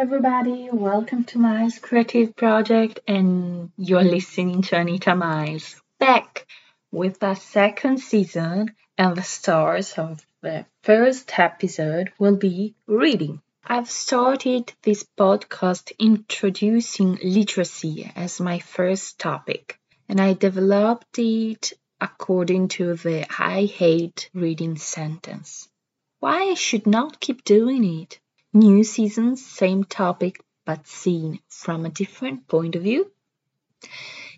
everybody. Welcome to Miles Creative Project, and you're listening to Anita Miles back with the second season, and the stars of the first episode will be reading. I've started this podcast introducing literacy as my first topic, and I developed it according to the I hate reading sentence. Why I should not keep doing it? New season, same topic, but seen from a different point of view.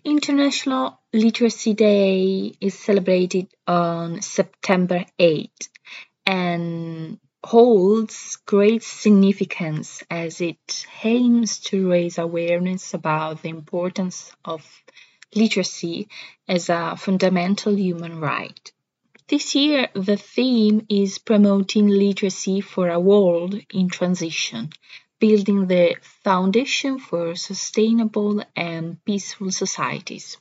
International Literacy Day is celebrated on September 8 and holds great significance as it aims to raise awareness about the importance of literacy as a fundamental human right. This year, the theme is promoting literacy for a world in transition, building the foundation for sustainable and peaceful societies.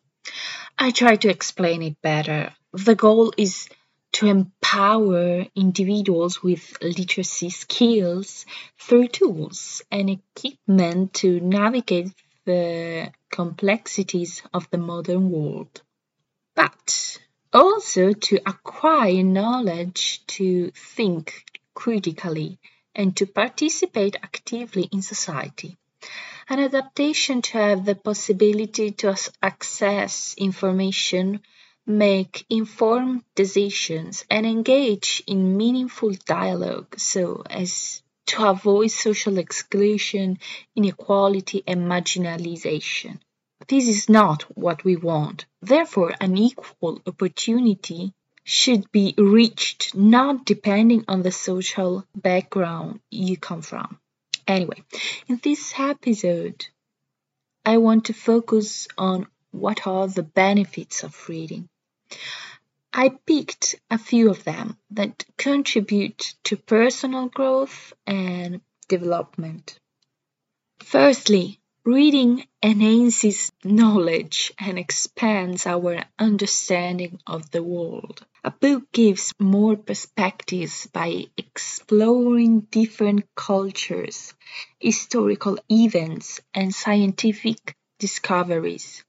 I try to explain it better. The goal is to empower individuals with literacy skills through tools and equipment to navigate the complexities of the modern world. But also to acquire knowledge to think critically and to participate actively in society. An adaptation to have the possibility to access information, make informed decisions, and engage in meaningful dialogue so as to avoid social exclusion, inequality, and marginalization. This is not what we want. Therefore, an equal opportunity should be reached not depending on the social background you come from. Anyway, in this episode, I want to focus on what are the benefits of reading. I picked a few of them that contribute to personal growth and development. Firstly, Reading enhances knowledge and expands our understanding of the world. A book gives more perspectives by exploring different cultures, historical events, and scientific discoveries.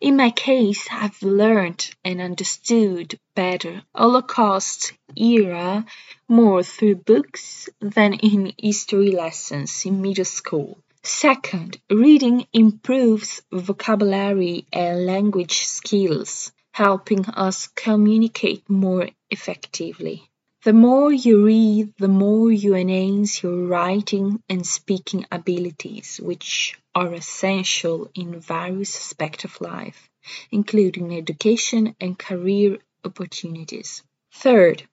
In my case, I've learned and understood better Holocaust era more through books than in history lessons in middle school. Second, reading improves vocabulary and language skills, helping us communicate more effectively. The more you read, the more you enhance your writing and speaking abilities, which are essential in various aspects of life, including education and career opportunities. Third,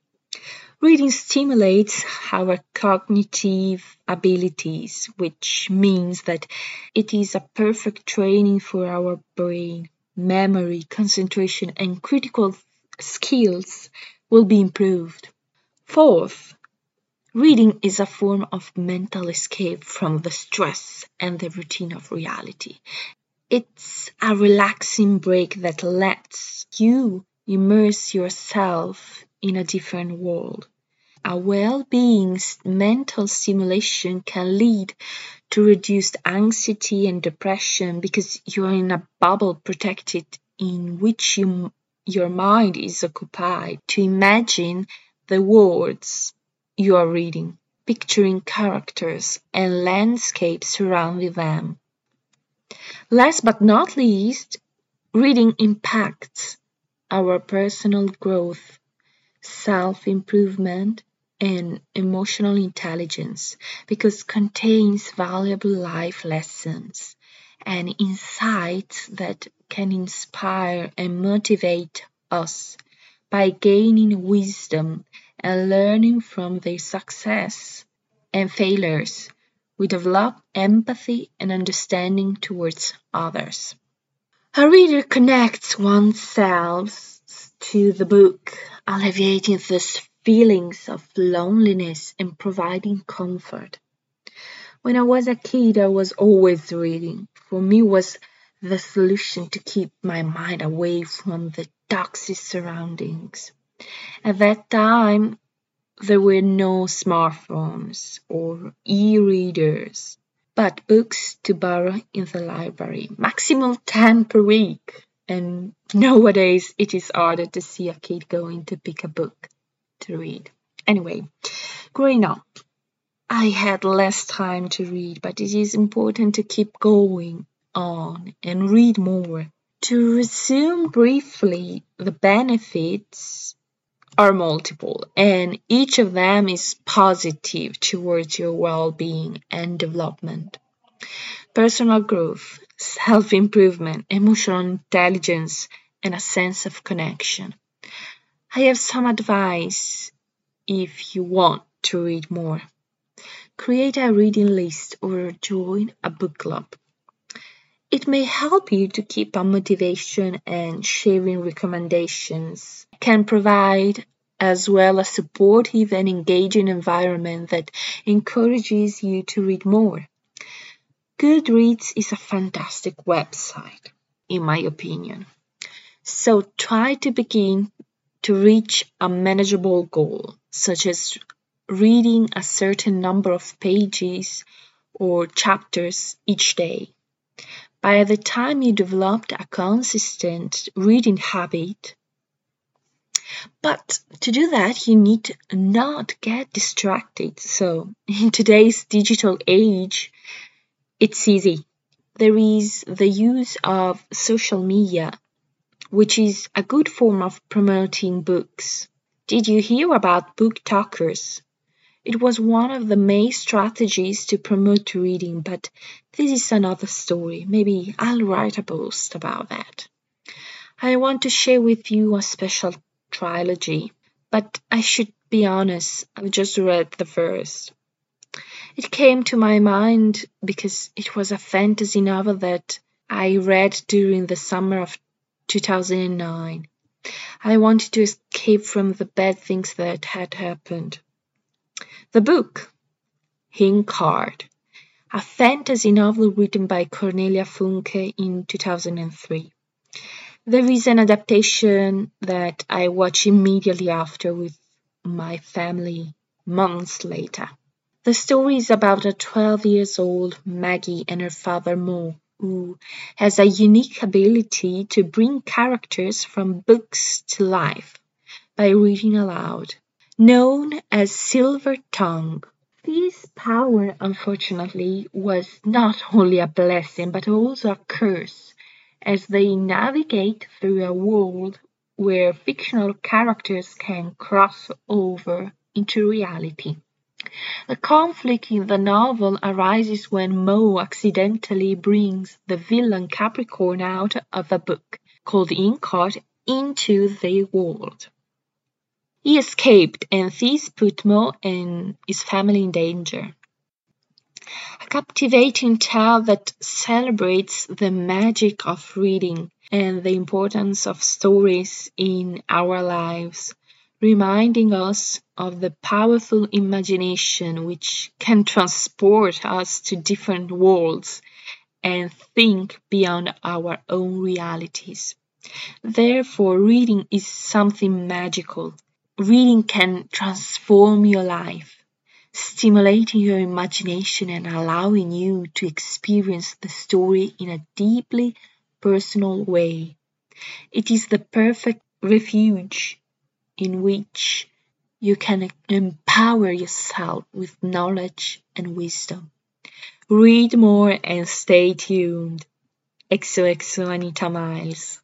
Reading stimulates our cognitive abilities, which means that it is a perfect training for our brain. Memory, concentration, and critical skills will be improved. Fourth, reading is a form of mental escape from the stress and the routine of reality. It's a relaxing break that lets you immerse yourself in a different world. A well-being mental stimulation can lead to reduced anxiety and depression because you are in a bubble protected in which you, your mind is occupied to imagine the words you are reading, picturing characters and landscapes surrounding them. Last but not least, reading impacts our personal growth self-improvement, and emotional intelligence because contains valuable life lessons and insights that can inspire and motivate us by gaining wisdom and learning from their success and failures. We develop empathy and understanding towards others. A reader connects oneself to the book, alleviating these feelings of loneliness and providing comfort. When I was a kid, I was always reading. For me, was the solution to keep my mind away from the toxic surroundings. At that time, there were no smartphones or e-readers. but books to borrow in the library, maximum 10 per week. And nowadays it is harder to see a kid going to pick a book to read. Anyway, growing up, I had less time to read, but it is important to keep going on and read more. To resume briefly, the benefits are multiple, and each of them is positive towards your well being and development. Personal growth, self improvement, emotional intelligence, and a sense of connection. I have some advice if you want to read more. Create a reading list or join a book club. It may help you to keep a motivation and sharing recommendations can provide as well a supportive and engaging environment that encourages you to read more. Goodreads is a fantastic website, in my opinion. So try to begin to reach a manageable goal, such as reading a certain number of pages or chapters each day. By the time you developed a consistent reading habit, but to do that, you need not get distracted. So, in today's digital age, it's easy. There is the use of social media, which is a good form of promoting books. Did you hear about BookTokers? It was one of the main strategies to promote reading, but this is another story. Maybe I'll write a post about that. I want to share with you a special trilogy, but I should be honest, I've just read the first. It came to my mind because it was a fantasy novel that I read during the summer of 2009. I wanted to escape from the bad things that had happened. The book, Inkheart, a fantasy novel written by Cornelia Funke in 2003. There is an adaptation that I watch immediately after with my family months later. The story is about a 12 years old Maggie and her father Mo, who has a unique ability to bring characters from books to life by reading aloud known as Silver Tongue. This power, unfortunately, was not only a blessing but also a curse as they navigate through a world where fictional characters can cross over into reality. The conflict in the novel arises when Mo accidentally brings the villain Capricorn out of a book called Inkheart into their world. He escaped, and this put Mo and his family in danger. A captivating tale that celebrates the magic of reading and the importance of stories in our lives, reminding us of the powerful imagination which can transport us to different worlds and think beyond our own realities. Therefore, reading is something magical Reading can transform your life, stimulating your imagination and allowing you to experience the story in a deeply personal way. It is the perfect refuge in which you can empower yourself with knowledge and wisdom. Read more and stay tuned. XOXO Anita Miles.